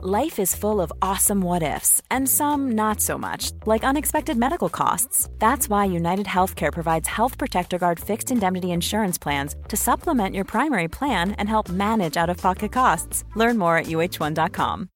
Life is full of awesome what ifs, and some not so much, like unexpected medical costs. That's why United Healthcare provides Health Protector Guard fixed indemnity insurance plans to supplement your primary plan and help manage out of pocket costs. Learn more at uh1.com.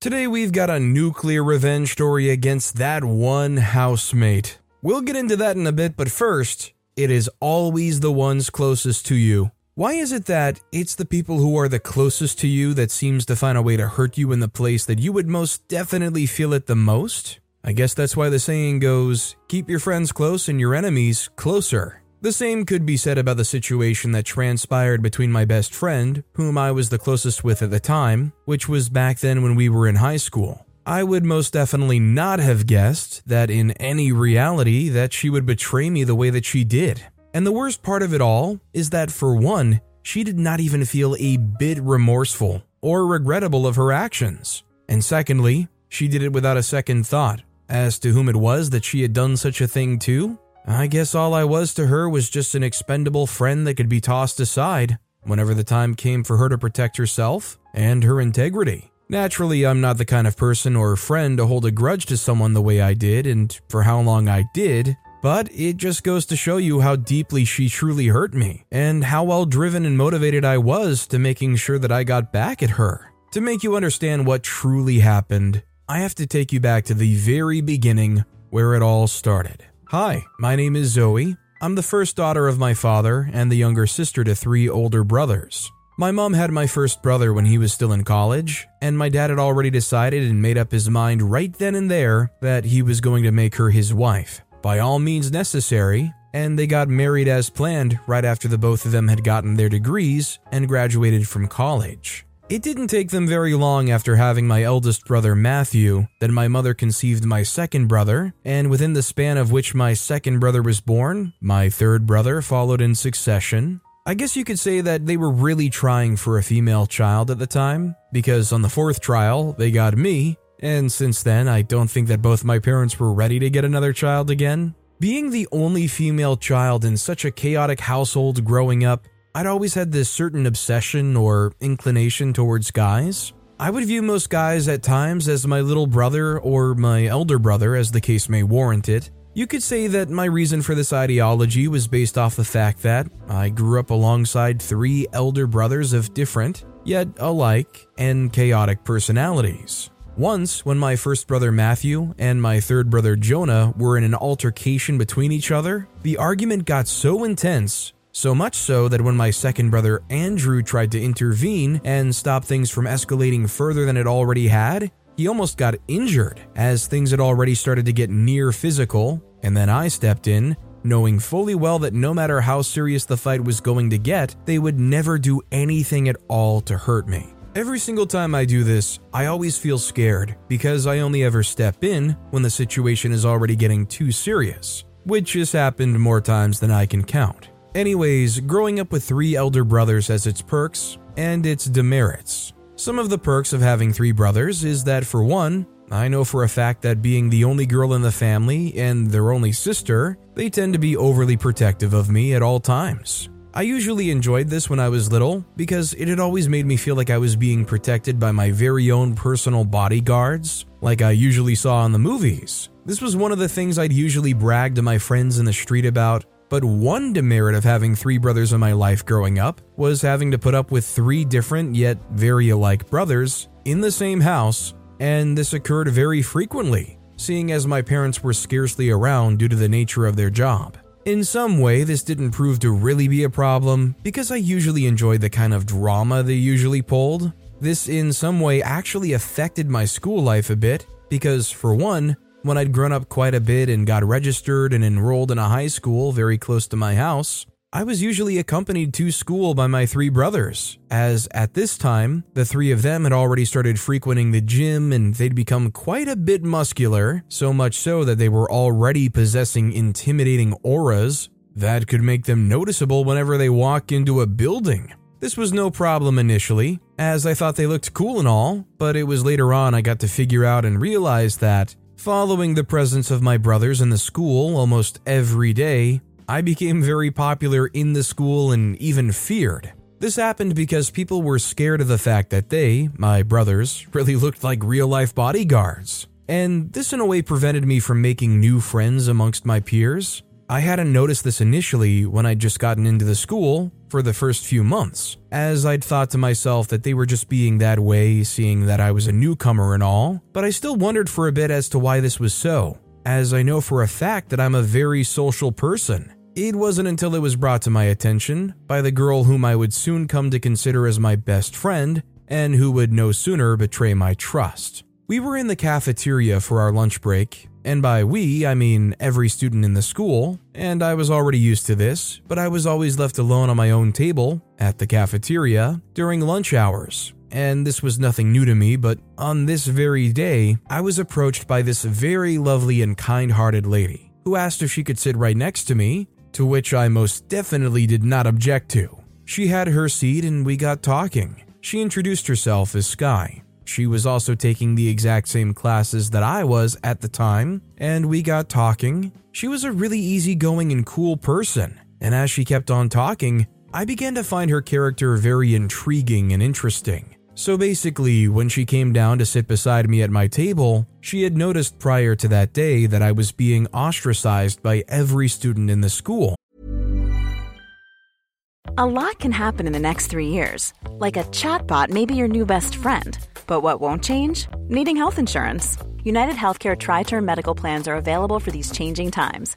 Today we've got a nuclear revenge story against that one housemate. We'll get into that in a bit, but first, it is always the ones closest to you why is it that it's the people who are the closest to you that seems to find a way to hurt you in the place that you would most definitely feel it the most? I guess that's why the saying goes, keep your friends close and your enemies closer. The same could be said about the situation that transpired between my best friend, whom I was the closest with at the time, which was back then when we were in high school. I would most definitely not have guessed that in any reality that she would betray me the way that she did. And the worst part of it all is that, for one, she did not even feel a bit remorseful or regrettable of her actions. And secondly, she did it without a second thought as to whom it was that she had done such a thing to. I guess all I was to her was just an expendable friend that could be tossed aside whenever the time came for her to protect herself and her integrity. Naturally, I'm not the kind of person or friend to hold a grudge to someone the way I did, and for how long I did, but it just goes to show you how deeply she truly hurt me, and how well driven and motivated I was to making sure that I got back at her. To make you understand what truly happened, I have to take you back to the very beginning where it all started. Hi, my name is Zoe. I'm the first daughter of my father and the younger sister to three older brothers. My mom had my first brother when he was still in college, and my dad had already decided and made up his mind right then and there that he was going to make her his wife by all means necessary, and they got married as planned right after the both of them had gotten their degrees and graduated from college. It didn't take them very long after having my eldest brother Matthew that my mother conceived my second brother, and within the span of which my second brother was born, my third brother followed in succession. I guess you could say that they were really trying for a female child at the time, because on the fourth trial, they got me, and since then, I don't think that both my parents were ready to get another child again. Being the only female child in such a chaotic household growing up, I'd always had this certain obsession or inclination towards guys. I would view most guys at times as my little brother or my elder brother, as the case may warrant it. You could say that my reason for this ideology was based off the fact that I grew up alongside three elder brothers of different, yet alike, and chaotic personalities. Once, when my first brother Matthew and my third brother Jonah were in an altercation between each other, the argument got so intense, so much so that when my second brother Andrew tried to intervene and stop things from escalating further than it already had, he almost got injured as things had already started to get near physical, and then I stepped in, knowing fully well that no matter how serious the fight was going to get, they would never do anything at all to hurt me. Every single time I do this, I always feel scared because I only ever step in when the situation is already getting too serious, which has happened more times than I can count. Anyways, growing up with three elder brothers has its perks and its demerits. Some of the perks of having three brothers is that, for one, I know for a fact that being the only girl in the family and their only sister, they tend to be overly protective of me at all times. I usually enjoyed this when I was little because it had always made me feel like I was being protected by my very own personal bodyguards, like I usually saw in the movies. This was one of the things I'd usually brag to my friends in the street about, but one demerit of having three brothers in my life growing up was having to put up with three different yet very alike brothers in the same house, and this occurred very frequently, seeing as my parents were scarcely around due to the nature of their job. In some way, this didn't prove to really be a problem because I usually enjoyed the kind of drama they usually pulled. This, in some way, actually affected my school life a bit because, for one, when I'd grown up quite a bit and got registered and enrolled in a high school very close to my house, I was usually accompanied to school by my three brothers, as at this time, the three of them had already started frequenting the gym and they'd become quite a bit muscular, so much so that they were already possessing intimidating auras that could make them noticeable whenever they walk into a building. This was no problem initially, as I thought they looked cool and all, but it was later on I got to figure out and realize that, following the presence of my brothers in the school almost every day, I became very popular in the school and even feared. This happened because people were scared of the fact that they, my brothers, really looked like real life bodyguards. And this, in a way, prevented me from making new friends amongst my peers. I hadn't noticed this initially when I'd just gotten into the school for the first few months, as I'd thought to myself that they were just being that way, seeing that I was a newcomer and all, but I still wondered for a bit as to why this was so, as I know for a fact that I'm a very social person. It wasn't until it was brought to my attention by the girl whom I would soon come to consider as my best friend and who would no sooner betray my trust. We were in the cafeteria for our lunch break, and by we, I mean every student in the school, and I was already used to this, but I was always left alone on my own table at the cafeteria during lunch hours. And this was nothing new to me, but on this very day, I was approached by this very lovely and kind hearted lady who asked if she could sit right next to me to which I most definitely did not object to. She had her seat and we got talking. She introduced herself as Sky. She was also taking the exact same classes that I was at the time, and we got talking. She was a really easygoing and cool person, and as she kept on talking, I began to find her character very intriguing and interesting. So basically, when she came down to sit beside me at my table, she had noticed prior to that day that I was being ostracized by every student in the school. A lot can happen in the next three years. Like a chatbot may be your new best friend. But what won't change? Needing health insurance. United Healthcare Tri Term Medical Plans are available for these changing times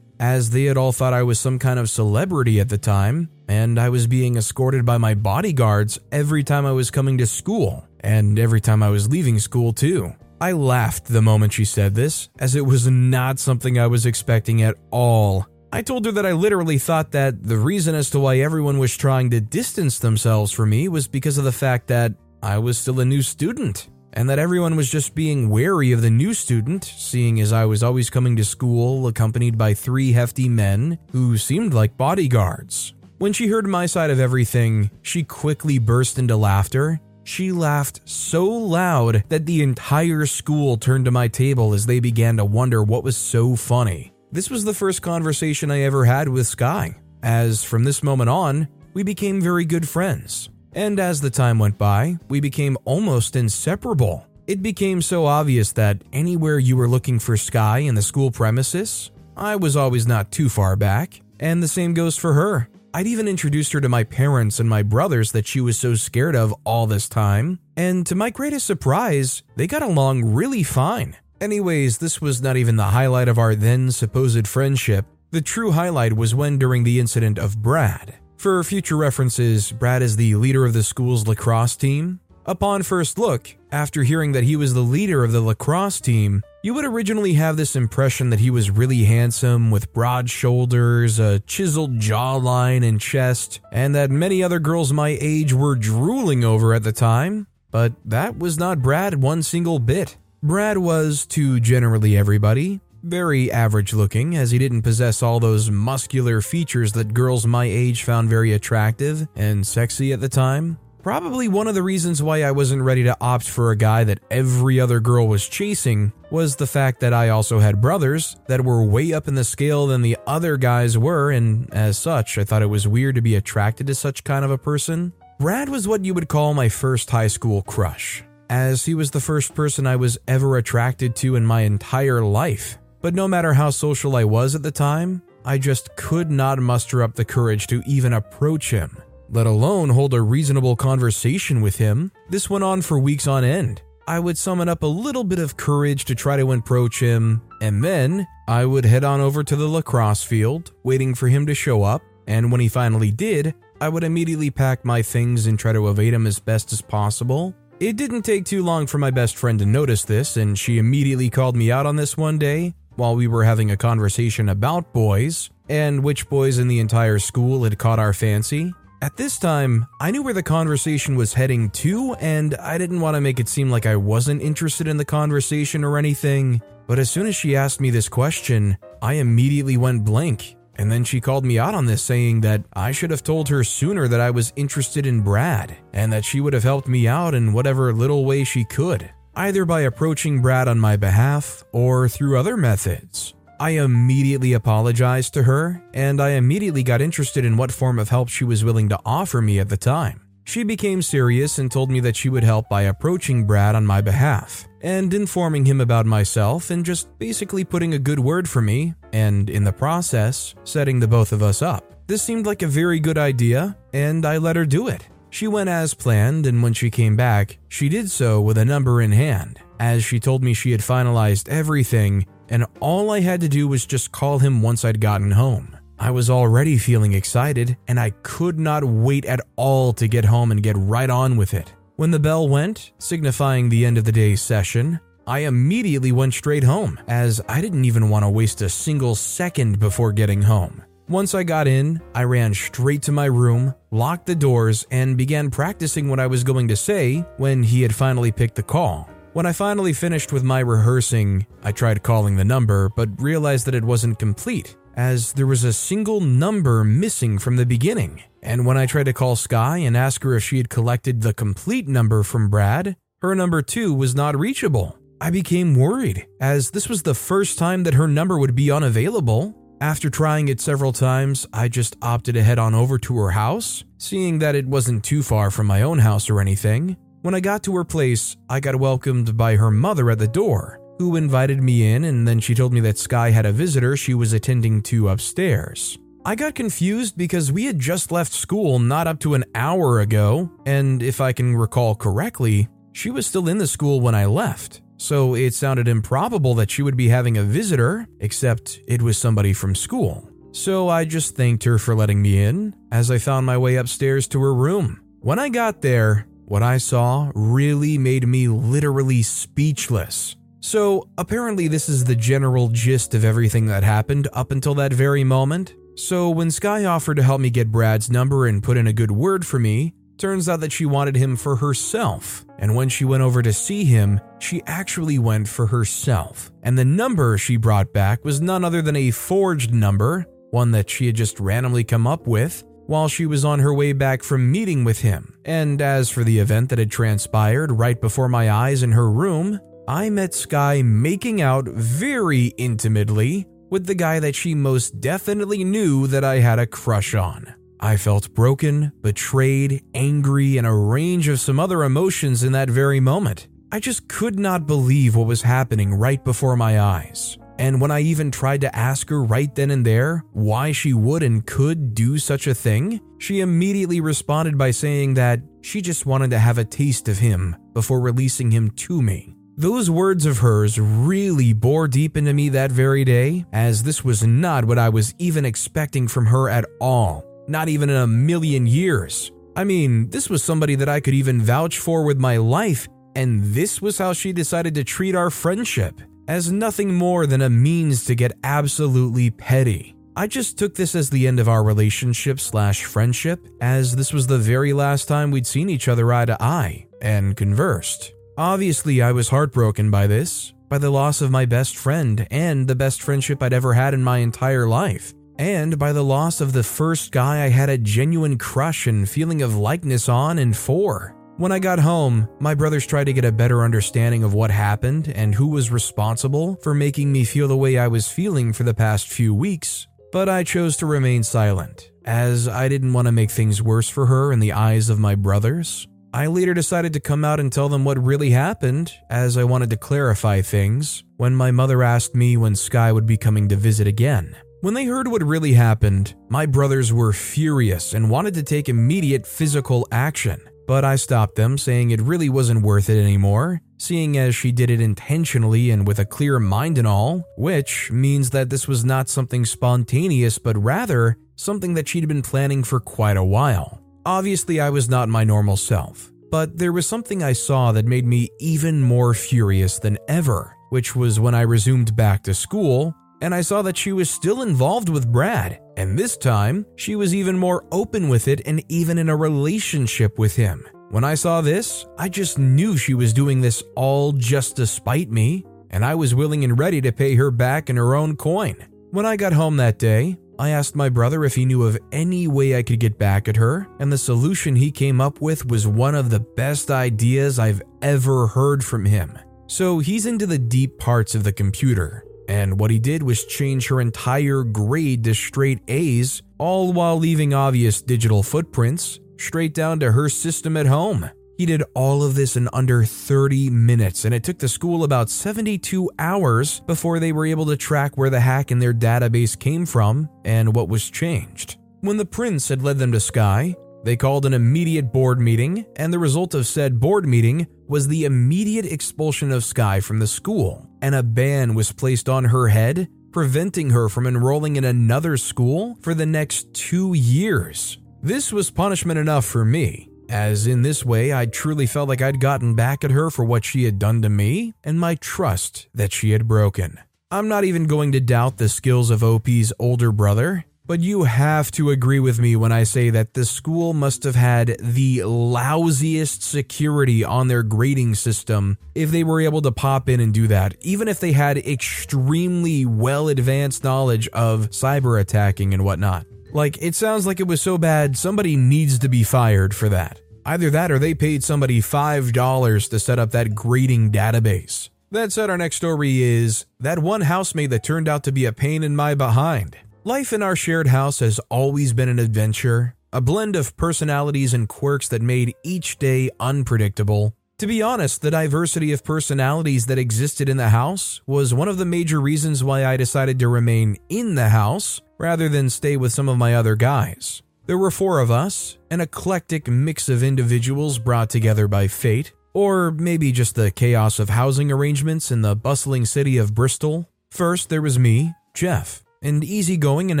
As they had all thought I was some kind of celebrity at the time, and I was being escorted by my bodyguards every time I was coming to school, and every time I was leaving school, too. I laughed the moment she said this, as it was not something I was expecting at all. I told her that I literally thought that the reason as to why everyone was trying to distance themselves from me was because of the fact that I was still a new student, and that everyone was just being wary of the new student, seeing as I was always coming to school accompanied by three hefty men who seemed like bodyguards. When she heard my side of everything, she quickly burst into laughter. She laughed so loud that the entire school turned to my table as they began to wonder what was so funny. This was the first conversation I ever had with Sky, as from this moment on, we became very good friends. And as the time went by, we became almost inseparable. It became so obvious that anywhere you were looking for Sky in the school premises, I was always not too far back, and the same goes for her. I'd even introduced her to my parents and my brothers that she was so scared of all this time, and to my greatest surprise, they got along really fine. Anyways, this was not even the highlight of our then supposed friendship. The true highlight was when, during the incident of Brad. For future references, Brad is the leader of the school's lacrosse team. Upon first look, after hearing that he was the leader of the lacrosse team, you would originally have this impression that he was really handsome with broad shoulders, a chiseled jawline and chest, and that many other girls my age were drooling over at the time. But that was not Brad one single bit. Brad was, to generally everybody, very average looking, as he didn't possess all those muscular features that girls my age found very attractive and sexy at the time. Probably one of the reasons why I wasn't ready to opt for a guy that every other girl was chasing was the fact that I also had brothers that were way up in the scale than the other guys were, and as such, I thought it was weird to be attracted to such kind of a person. Brad was what you would call my first high school crush, as he was the first person I was ever attracted to in my entire life. But no matter how social I was at the time, I just could not muster up the courage to even approach him let alone hold a reasonable conversation with him. This went on for weeks on end. I would summon up a little bit of courage to try to approach him, and then I would head on over to the lacrosse field, waiting for him to show up, and when he finally did, I would immediately pack my things and try to evade him as best as possible. It didn't take too long for my best friend to notice this, and she immediately called me out on this one day while we were having a conversation about boys and which boys in the entire school had caught our fancy. At this time, I knew where the conversation was heading to, and I didn't want to make it seem like I wasn't interested in the conversation or anything. But as soon as she asked me this question, I immediately went blank. And then she called me out on this, saying that I should have told her sooner that I was interested in Brad, and that she would have helped me out in whatever little way she could, either by approaching Brad on my behalf or through other methods. I immediately apologized to her, and I immediately got interested in what form of help she was willing to offer me at the time. She became serious and told me that she would help by approaching Brad on my behalf and informing him about myself and just basically putting a good word for me, and in the process, setting the both of us up. This seemed like a very good idea, and I let her do it. She went as planned, and when she came back, she did so with a number in hand, as she told me she had finalized everything and all I had to do was just call him once I'd gotten home. I was already feeling excited, and I could not wait at all to get home and get right on with it. When the bell went, signifying the end of the day's session, I immediately went straight home, as I didn't even want to waste a single second before getting home. Once I got in, I ran straight to my room, locked the doors, and began practicing what I was going to say when he had finally picked the call. When I finally finished with my rehearsing, I tried calling the number but realized that it wasn't complete, as there was a single number missing from the beginning. And when I tried to call Sky and ask her if she had collected the complete number from Brad, her number two was not reachable. I became worried, as this was the first time that her number would be unavailable. After trying it several times, I just opted to head on over to her house, seeing that it wasn't too far from my own house or anything. When I got to her place, I got welcomed by her mother at the door, who invited me in, and then she told me that Sky had a visitor she was attending to upstairs. I got confused because we had just left school not up to an hour ago, and if I can recall correctly, she was still in the school when I left. So it sounded improbable that she would be having a visitor, except it was somebody from school. So I just thanked her for letting me in as I found my way upstairs to her room. When I got there, what I saw really made me literally speechless. So, apparently, this is the general gist of everything that happened up until that very moment. So, when Sky offered to help me get Brad's number and put in a good word for me, turns out that she wanted him for herself. And when she went over to see him, she actually went for herself. And the number she brought back was none other than a forged number, one that she had just randomly come up with, while she was on her way back from meeting with him. And as for the event that had transpired right before my eyes in her room, I met Sky making out very intimately with the guy that she most definitely knew that I had a crush on. I felt broken, betrayed, angry, and a range of some other emotions in that very moment. I just could not believe what was happening right before my eyes. And when I even tried to ask her right then and there why she would and could do such a thing, she immediately responded by saying that she just wanted to have a taste of him before releasing him to me. Those words of hers really bore deep into me that very day, as this was not what I was even expecting from her at all, not even in a million years. I mean, this was somebody that I could even vouch for with my life, and this was how she decided to treat our friendship as nothing more than a means to get absolutely petty. I just took this as the end of our relationship slash friendship, as this was the very last time we'd seen each other eye to eye and conversed. Obviously, I was heartbroken by this, by the loss of my best friend and the best friendship I'd ever had in my entire life, and by the loss of the first guy I had a genuine crush and feeling of likeness on and for. When I got home, my brothers tried to get a better understanding of what happened and who was responsible for making me feel the way I was feeling for the past few weeks, but I chose to remain silent, as I didn't want to make things worse for her in the eyes of my brothers. I later decided to come out and tell them what really happened, as I wanted to clarify things, when my mother asked me when Sky would be coming to visit again. When they heard what really happened, my brothers were furious and wanted to take immediate physical action. but I stopped them, saying it really wasn't worth it anymore, seeing as she did it intentionally and with a clear mind and all, which means that this was not something spontaneous, but rather something that she'd been planning for quite a while. Obviously, I was not my normal self, but there was something I saw that made me even more furious than ever, which was when I resumed back to school and I saw that she was still involved with Brad, and this time she was even more open with it and even in a relationship with him. When I saw this, I just knew she was doing this all just to spite me, and I was willing and ready to pay her back in her own coin. When I got home that day, I asked my brother if he knew of any way I could get back at her, and the solution he came up with was one of the best ideas I've ever heard from him. So he's into the deep parts of the computer, and what he did was change her entire grade to straight A's, all while leaving obvious digital footprints straight down to her system at home. He did all of this in under 30 minutes, and it took the school about 72 hours before they were able to track where the hack in their database came from and what was changed. When the prints had led them to Sky, they called an immediate board meeting, and the result of said board meeting was the immediate expulsion of Sky from the school, and a ban was placed on her head, preventing her from enrolling in another school for the next two years. This was punishment enough for me, as in this way I truly felt like I'd gotten back at her for what she had done to me and my trust that she had broken. I'm not even going to doubt the skills of OP's older brother, but you have to agree with me when I say that the school must have had the lousiest security on their grading system if they were able to pop in and do that, even if they had extremely well advanced knowledge of cyber attacking and whatnot. Like, it sounds like it was so bad, somebody needs to be fired for that. Either that or they paid somebody $5 to set up that grading database. That said, our next story is that one housemate that turned out to be a pain in my behind. Life in our shared house has always been an adventure, a blend of personalities and quirks that made each day unpredictable. To be honest, the diversity of personalities that existed in the house was one of the major reasons why I decided to remain in the house rather than stay with some of my other guys. There were four of us, an eclectic mix of individuals brought together by fate, or maybe just the chaos of housing arrangements in the bustling city of Bristol. First, there was me, Jeff, an easygoing and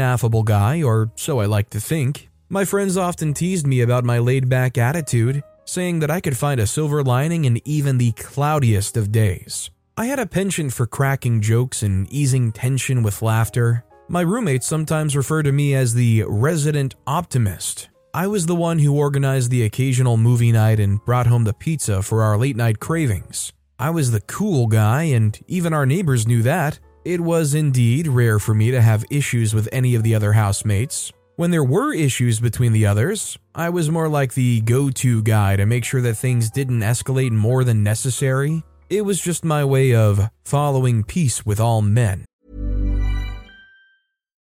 affable guy, or so I like to think. My friends often teased me about my laid back attitude, saying that I could find a silver lining in even the cloudiest of days. I had a penchant for cracking jokes and easing tension with laughter. My roommates sometimes refer to me as the resident optimist. I was the one who organized the occasional movie night and brought home the pizza for our late night cravings. I was the cool guy, and even our neighbors knew that. It was indeed rare for me to have issues with any of the other housemates. When there were issues between the others, I was more like the go to guy to make sure that things didn't escalate more than necessary. It was just my way of following peace with all men.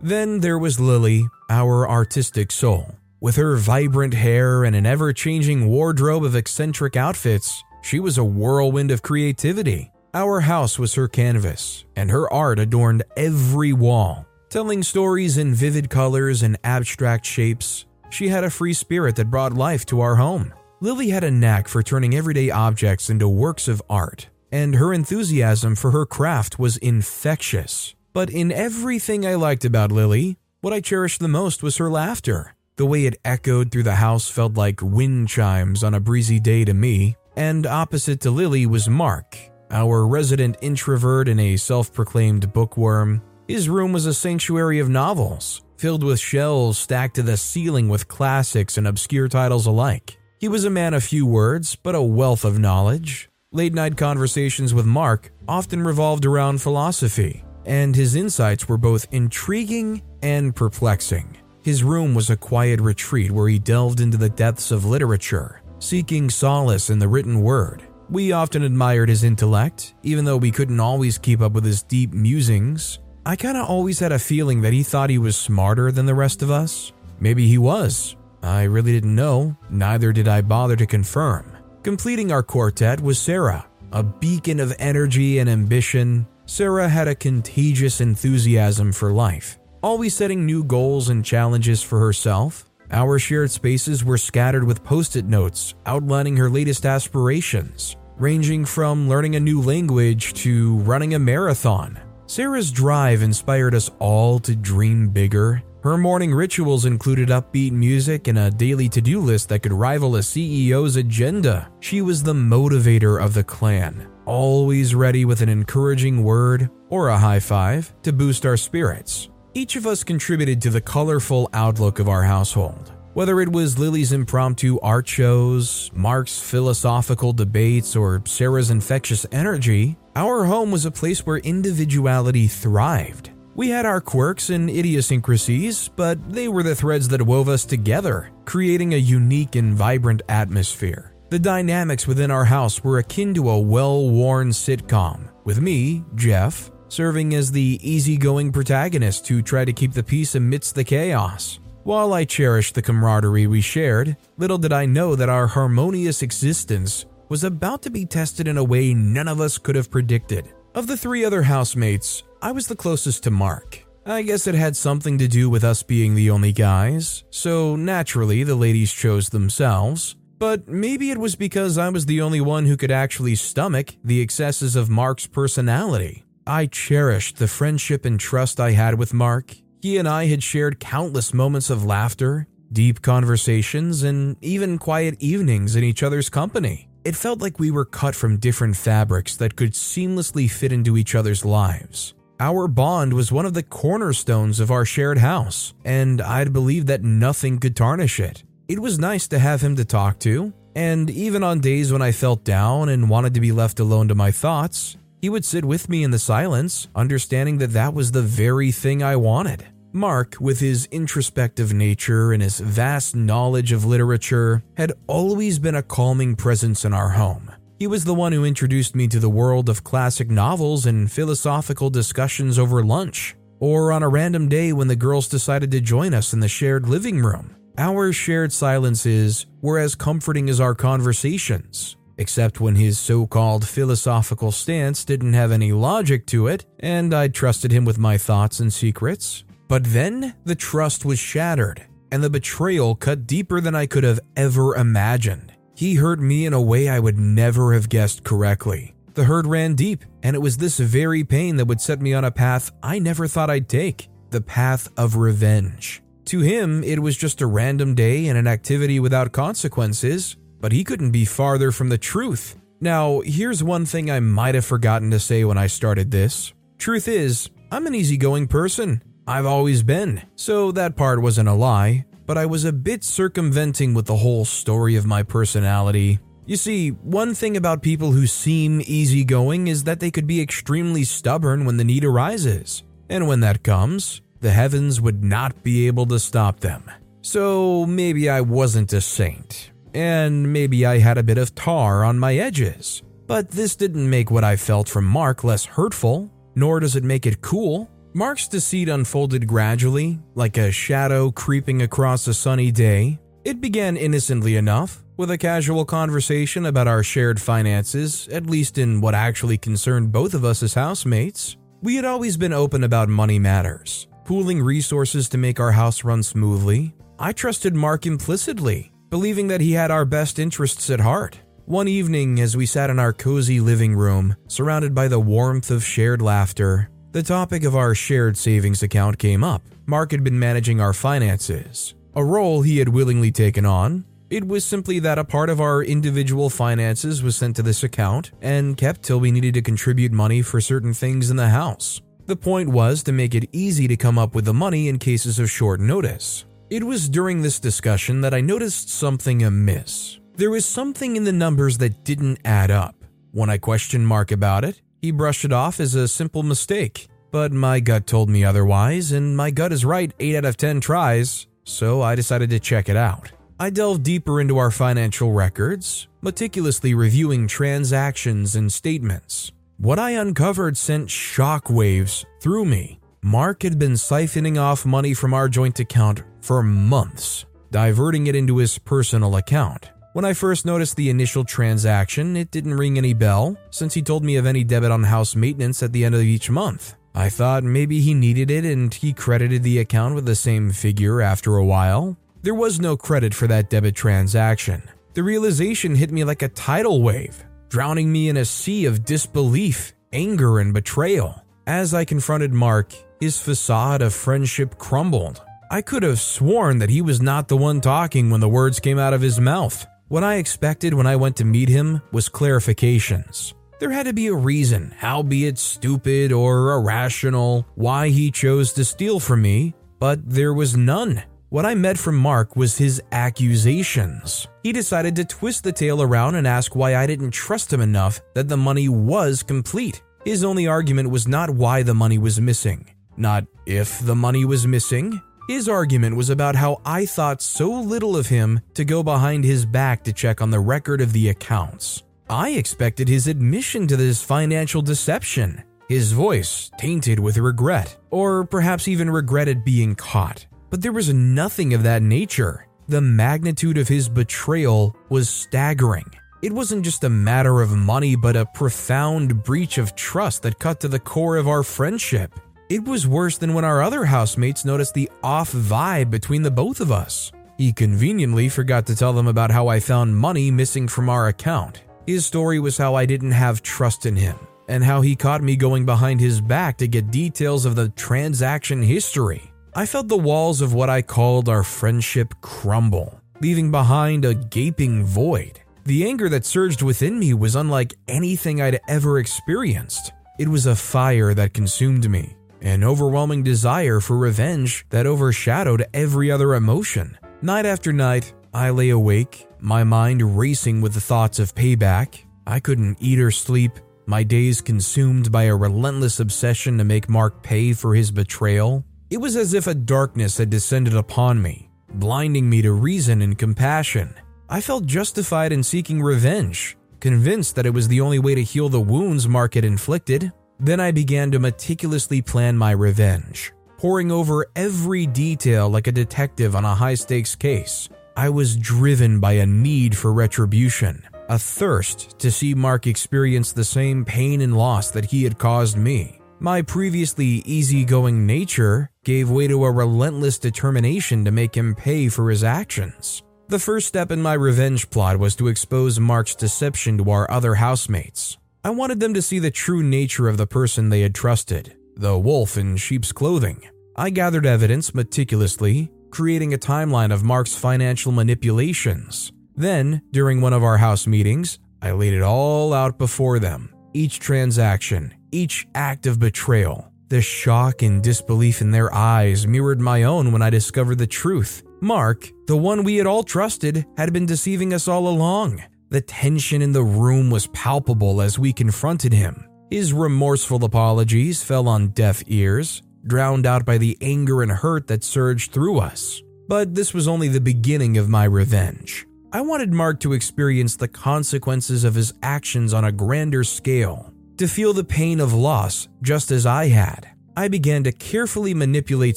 Then there was Lily, our artistic soul. With her vibrant hair and an ever changing wardrobe of eccentric outfits, she was a whirlwind of creativity. Our house was her canvas, and her art adorned every wall. Telling stories in vivid colors and abstract shapes, she had a free spirit that brought life to our home. Lily had a knack for turning everyday objects into works of art, and her enthusiasm for her craft was infectious. But in everything I liked about Lily, what I cherished the most was her laughter. The way it echoed through the house felt like wind chimes on a breezy day to me, and opposite to Lily was Mark, our resident introvert and a self proclaimed bookworm. His room was a sanctuary of novels, filled with shelves stacked to the ceiling with classics and obscure titles alike. He was a man of few words, but a wealth of knowledge. Late night conversations with Mark often revolved around philosophy, and his insights were both intriguing and perplexing. His room was a quiet retreat where he delved into the depths of literature, seeking solace in the written word. We often admired his intellect, even though we couldn't always keep up with his deep musings. I kinda always had a feeling that he thought he was smarter than the rest of us. Maybe he was. I really didn't know, neither did I bother to confirm. Completing our quartet was Sarah, a beacon of energy and ambition. Sarah had a contagious enthusiasm for life, always setting new goals and challenges for herself. Our shared spaces were scattered with post it notes outlining her latest aspirations, ranging from learning a new language to running a marathon. Sarah's drive inspired us all to dream bigger. Her morning rituals included upbeat music and a daily to do list that could rival a CEO's agenda. She was the motivator of the clan, always ready with an encouraging word or a high five to boost our spirits. Each of us contributed to the colorful outlook of our household. Whether it was Lily's impromptu art shows, Mark's philosophical debates, or Sarah's infectious energy, our home was a place where individuality thrived. We had our quirks and idiosyncrasies, but they were the threads that wove us together, creating a unique and vibrant atmosphere. The dynamics within our house were akin to a well worn sitcom, with me, Jeff, serving as the easygoing protagonist who tried to keep the peace amidst the chaos. While I cherished the camaraderie we shared, little did I know that our harmonious existence was about to be tested in a way none of us could have predicted. Of the three other housemates, I was the closest to Mark. I guess it had something to do with us being the only guys, so naturally the ladies chose themselves. But maybe it was because I was the only one who could actually stomach the excesses of Mark's personality. I cherished the friendship and trust I had with Mark. He and I had shared countless moments of laughter, deep conversations, and even quiet evenings in each other's company. It felt like we were cut from different fabrics that could seamlessly fit into each other's lives. Our bond was one of the cornerstones of our shared house, and I'd believe that nothing could tarnish it. It was nice to have him to talk to, and even on days when I felt down and wanted to be left alone to my thoughts, he would sit with me in the silence, understanding that that was the very thing I wanted. Mark, with his introspective nature and his vast knowledge of literature, had always been a calming presence in our home. He was the one who introduced me to the world of classic novels and philosophical discussions over lunch, or on a random day when the girls decided to join us in the shared living room. Our shared silences were as comforting as our conversations, except when his so called philosophical stance didn't have any logic to it, and I trusted him with my thoughts and secrets. But then the trust was shattered, and the betrayal cut deeper than I could have ever imagined. He hurt me in a way I would never have guessed correctly. The hurt ran deep, and it was this very pain that would set me on a path I never thought I'd take the path of revenge. To him, it was just a random day and an activity without consequences, but he couldn't be farther from the truth. Now, here's one thing I might have forgotten to say when I started this. Truth is, I'm an easygoing person. I've always been, so that part wasn't a lie, but I was a bit circumventing with the whole story of my personality. You see, one thing about people who seem easygoing is that they could be extremely stubborn when the need arises. And when that comes, the heavens would not be able to stop them. So maybe I wasn't a saint, and maybe I had a bit of tar on my edges. But this didn't make what I felt from Mark less hurtful, nor does it make it cool. Mark's deceit unfolded gradually, like a shadow creeping across a sunny day. It began innocently enough, with a casual conversation about our shared finances, at least in what actually concerned both of us as housemates. We had always been open about money matters, pooling resources to make our house run smoothly. I trusted Mark implicitly, believing that he had our best interests at heart. One evening, as we sat in our cozy living room, surrounded by the warmth of shared laughter, the topic of our shared savings account came up. Mark had been managing our finances, a role he had willingly taken on. It was simply that a part of our individual finances was sent to this account and kept till we needed to contribute money for certain things in the house. The point was to make it easy to come up with the money in cases of short notice. It was during this discussion that I noticed something amiss. There was something in the numbers that didn't add up. When I questioned Mark about it, he brushed it off as a simple mistake. But my gut told me otherwise, and my gut is right 8 out of 10 tries, so I decided to check it out. I delved deeper into our financial records, meticulously reviewing transactions and statements. What I uncovered sent shockwaves through me. Mark had been siphoning off money from our joint account for months, diverting it into his personal account. When I first noticed the initial transaction, it didn't ring any bell, since he told me of any debit on house maintenance at the end of each month. I thought maybe he needed it and he credited the account with the same figure after a while. There was no credit for that debit transaction. The realization hit me like a tidal wave, drowning me in a sea of disbelief, anger, and betrayal. As I confronted Mark, his facade of friendship crumbled. I could have sworn that he was not the one talking when the words came out of his mouth. What I expected when I went to meet him was clarifications. There had to be a reason, howbeit stupid or irrational, why he chose to steal from me, but there was none. What I met from Mark was his accusations. He decided to twist the tale around and ask why I didn't trust him enough that the money was complete. His only argument was not why the money was missing, not if the money was missing. His argument was about how I thought so little of him to go behind his back to check on the record of the accounts. I expected his admission to this financial deception, his voice tainted with regret, or perhaps even regretted being caught. But there was nothing of that nature. The magnitude of his betrayal was staggering. It wasn't just a matter of money, but a profound breach of trust that cut to the core of our friendship. It was worse than when our other housemates noticed the off vibe between the both of us. He conveniently forgot to tell them about how I found money missing from our account. His story was how I didn't have trust in him, and how he caught me going behind his back to get details of the transaction history. I felt the walls of what I called our friendship crumble, leaving behind a gaping void. The anger that surged within me was unlike anything I'd ever experienced. It was a fire that consumed me, an overwhelming desire for revenge that overshadowed every other emotion. Night after night, I lay awake, my mind racing with the thoughts of payback. I couldn't eat or sleep, my days consumed by a relentless obsession to make Mark pay for his betrayal. It was as if a darkness had descended upon me, blinding me to reason and compassion. I felt justified in seeking revenge, convinced that it was the only way to heal the wounds Mark had inflicted. Then I began to meticulously plan my revenge, poring over every detail like a detective on a high stakes case. I was driven by a need for retribution, a thirst to see Mark experience the same pain and loss that he had caused me. My previously easygoing nature gave way to a relentless determination to make him pay for his actions. The first step in my revenge plot was to expose Mark's deception to our other housemates. I wanted them to see the true nature of the person they had trusted, the wolf in sheep's clothing. I gathered evidence meticulously, creating a timeline of Mark's financial manipulations. Then, during one of our house meetings, I laid it all out before them each transaction, each act of betrayal. The shock and disbelief in their eyes mirrored my own when I discovered the truth. Mark, the one we had all trusted, had been deceiving us all along. The tension in the room was palpable as we confronted him. His remorseful apologies fell on deaf ears, drowned out by the anger and hurt that surged through us. But this was only the beginning of my revenge. I wanted Mark to experience the consequences of his actions on a grander scale to feel the pain of loss just as I had. I began to carefully manipulate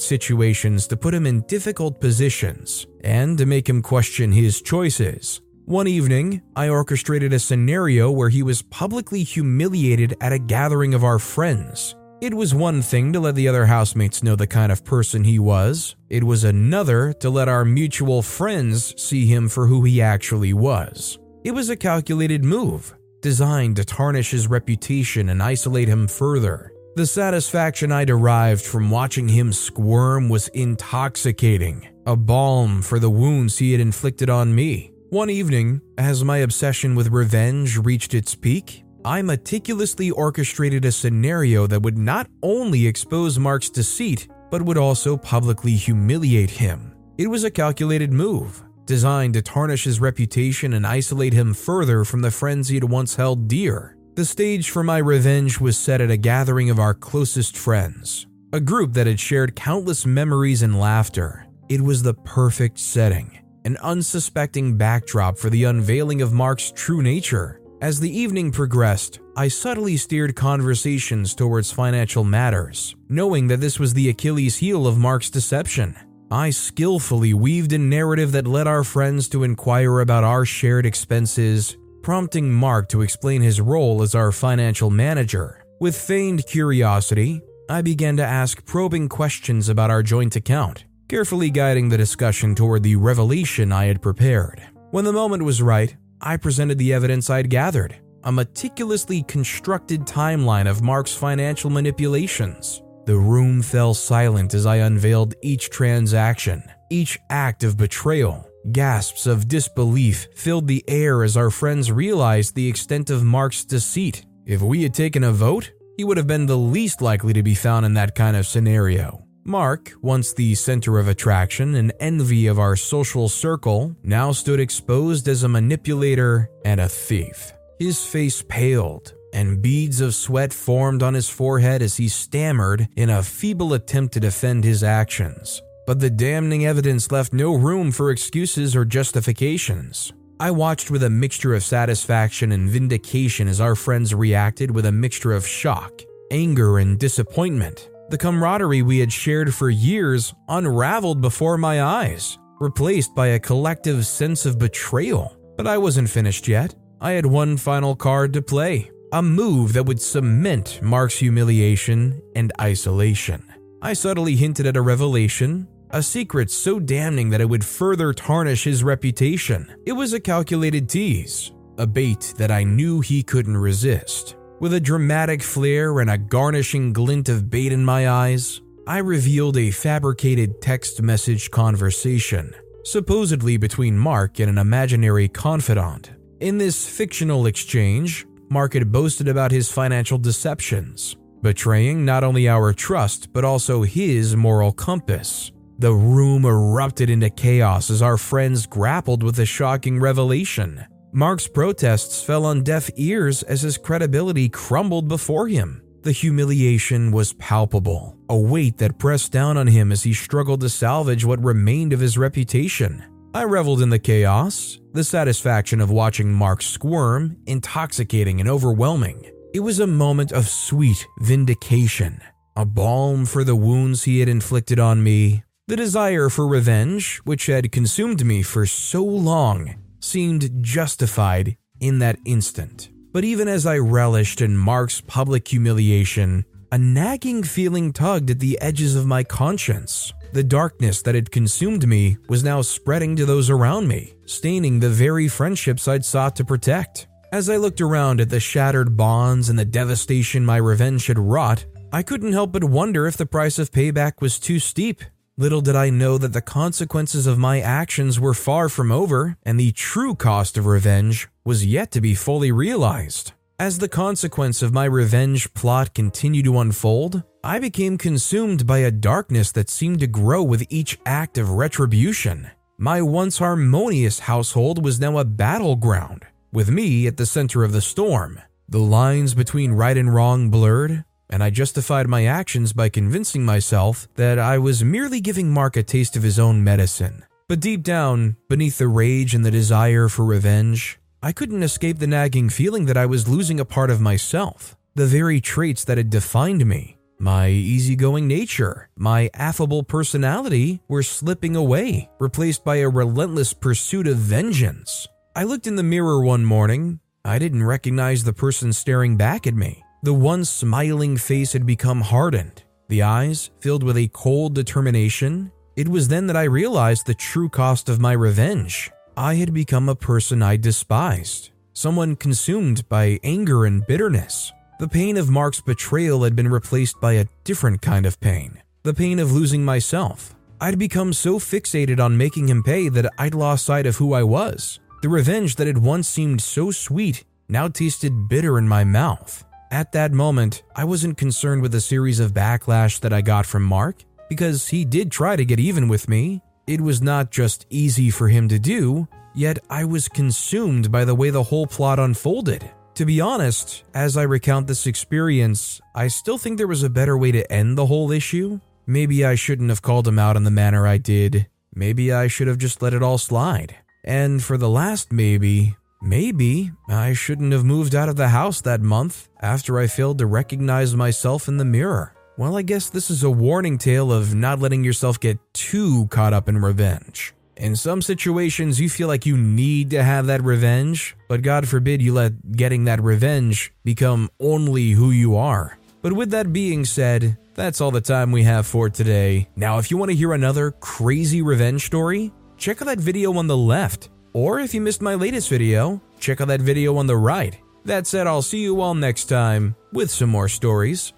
situations to put him in difficult positions and to make him question his choices. One evening, I orchestrated a scenario where he was publicly humiliated at a gathering of our friends. It was one thing to let the other housemates know the kind of person he was, it was another to let our mutual friends see him for who he actually was. It was a calculated move, designed to tarnish his reputation and isolate him further. The satisfaction I derived from watching him squirm was intoxicating, a balm for the wounds he had inflicted on me. One evening, as my obsession with revenge reached its peak, I meticulously orchestrated a scenario that would not only expose Mark's deceit, but would also publicly humiliate him. It was a calculated move, designed to tarnish his reputation and isolate him further from the friends he had once held dear. The stage for my revenge was set at a gathering of our closest friends, a group that had shared countless memories and laughter. It was the perfect setting, an unsuspecting backdrop for the unveiling of Mark's true nature. As the evening progressed, I subtly steered conversations towards financial matters, knowing that this was the Achilles heel of Mark's deception. I skillfully weaved a narrative that led our friends to inquire about our shared expenses, prompting Mark to explain his role as our financial manager. With feigned curiosity, I began to ask probing questions about our joint account, carefully guiding the discussion toward the revelation I had prepared. When the moment was right, I presented the evidence I'd gathered a meticulously constructed timeline of Mark's financial manipulations. The room fell silent as I unveiled each transaction, each act of betrayal. Gasps of disbelief filled the air as our friends realized the extent of Mark's deceit. If we had taken a vote, he would have been the least likely to be found in that kind of scenario. Mark, once the center of attraction and envy of our social circle, now stood exposed as a manipulator and a thief. His face paled, and beads of sweat formed on his forehead as he stammered in a feeble attempt to defend his actions. But the damning evidence left no room for excuses or justifications. I watched with a mixture of satisfaction and vindication as our friends reacted with a mixture of shock, anger, and disappointment. The camaraderie we had shared for years unraveled before my eyes, replaced by a collective sense of betrayal. But I wasn't finished yet. I had one final card to play a move that would cement Mark's humiliation and isolation. I subtly hinted at a revelation, a secret so damning that it would further tarnish his reputation. It was a calculated tease, a bait that I knew he couldn't resist. With a dramatic flair and a garnishing glint of bait in my eyes, I revealed a fabricated text message conversation, supposedly between Mark and an imaginary confidant. In this fictional exchange, Mark had boasted about his financial deceptions, betraying not only our trust but also his moral compass. The room erupted into chaos as our friends grappled with the shocking revelation. Mark's protests fell on deaf ears as his credibility crumbled before him. The humiliation was palpable, a weight that pressed down on him as he struggled to salvage what remained of his reputation. I reveled in the chaos, the satisfaction of watching Mark squirm, intoxicating and overwhelming. It was a moment of sweet vindication, a balm for the wounds he had inflicted on me. The desire for revenge, which had consumed me for so long, seemed justified in that instant. But even as I relished in Mark's public humiliation, a nagging feeling tugged at the edges of my conscience. The darkness that had consumed me was now spreading to those around me, staining the very friendships I'd sought to protect. As I looked around at the shattered bonds and the devastation my revenge had wrought, I couldn't help but wonder if the price of payback was too steep. Little did I know that the consequences of my actions were far from over, and the true cost of revenge was yet to be fully realized. As the consequence of my revenge plot continued to unfold, I became consumed by a darkness that seemed to grow with each act of retribution. My once harmonious household was now a battleground, with me at the center of the storm. The lines between right and wrong blurred, and I justified my actions by convincing myself that I was merely giving Mark a taste of his own medicine. But deep down, beneath the rage and the desire for revenge, I couldn't escape the nagging feeling that I was losing a part of myself, the very traits that had defined me. My easygoing nature, my affable personality were slipping away, replaced by a relentless pursuit of vengeance. I looked in the mirror one morning. I didn't recognize the person staring back at me. The once smiling face had become hardened, the eyes filled with a cold determination. It was then that I realized the true cost of my revenge. I had become a person I despised, someone consumed by anger and bitterness. The pain of Mark's betrayal had been replaced by a different kind of pain the pain of losing myself. I'd become so fixated on making him pay that I'd lost sight of who I was. The revenge that had once seemed so sweet now tasted bitter in my mouth. At that moment, I wasn't concerned with the series of backlash that I got from Mark, because he did try to get even with me. It was not just easy for him to do, yet I was consumed by the way the whole plot unfolded. To be honest, as I recount this experience, I still think there was a better way to end the whole issue. Maybe I shouldn't have called him out in the manner I did. maybe I should have just let it all slide. And for the last maybe, maybe I shouldn't have moved out of the house that month after I failed to recognize myself in the mirror. Well, I guess this is a warning tale of not letting yourself get too caught up in revenge. In some situations, you feel like you need to have that revenge, but God forbid you let getting that revenge become only who you are. But with that being said, that's all the time we have for today. Now, if you want to hear another crazy revenge story, check out that video on the left. Or if you missed my latest video, check out that video on the right. That said, I'll see you all next time with some more stories.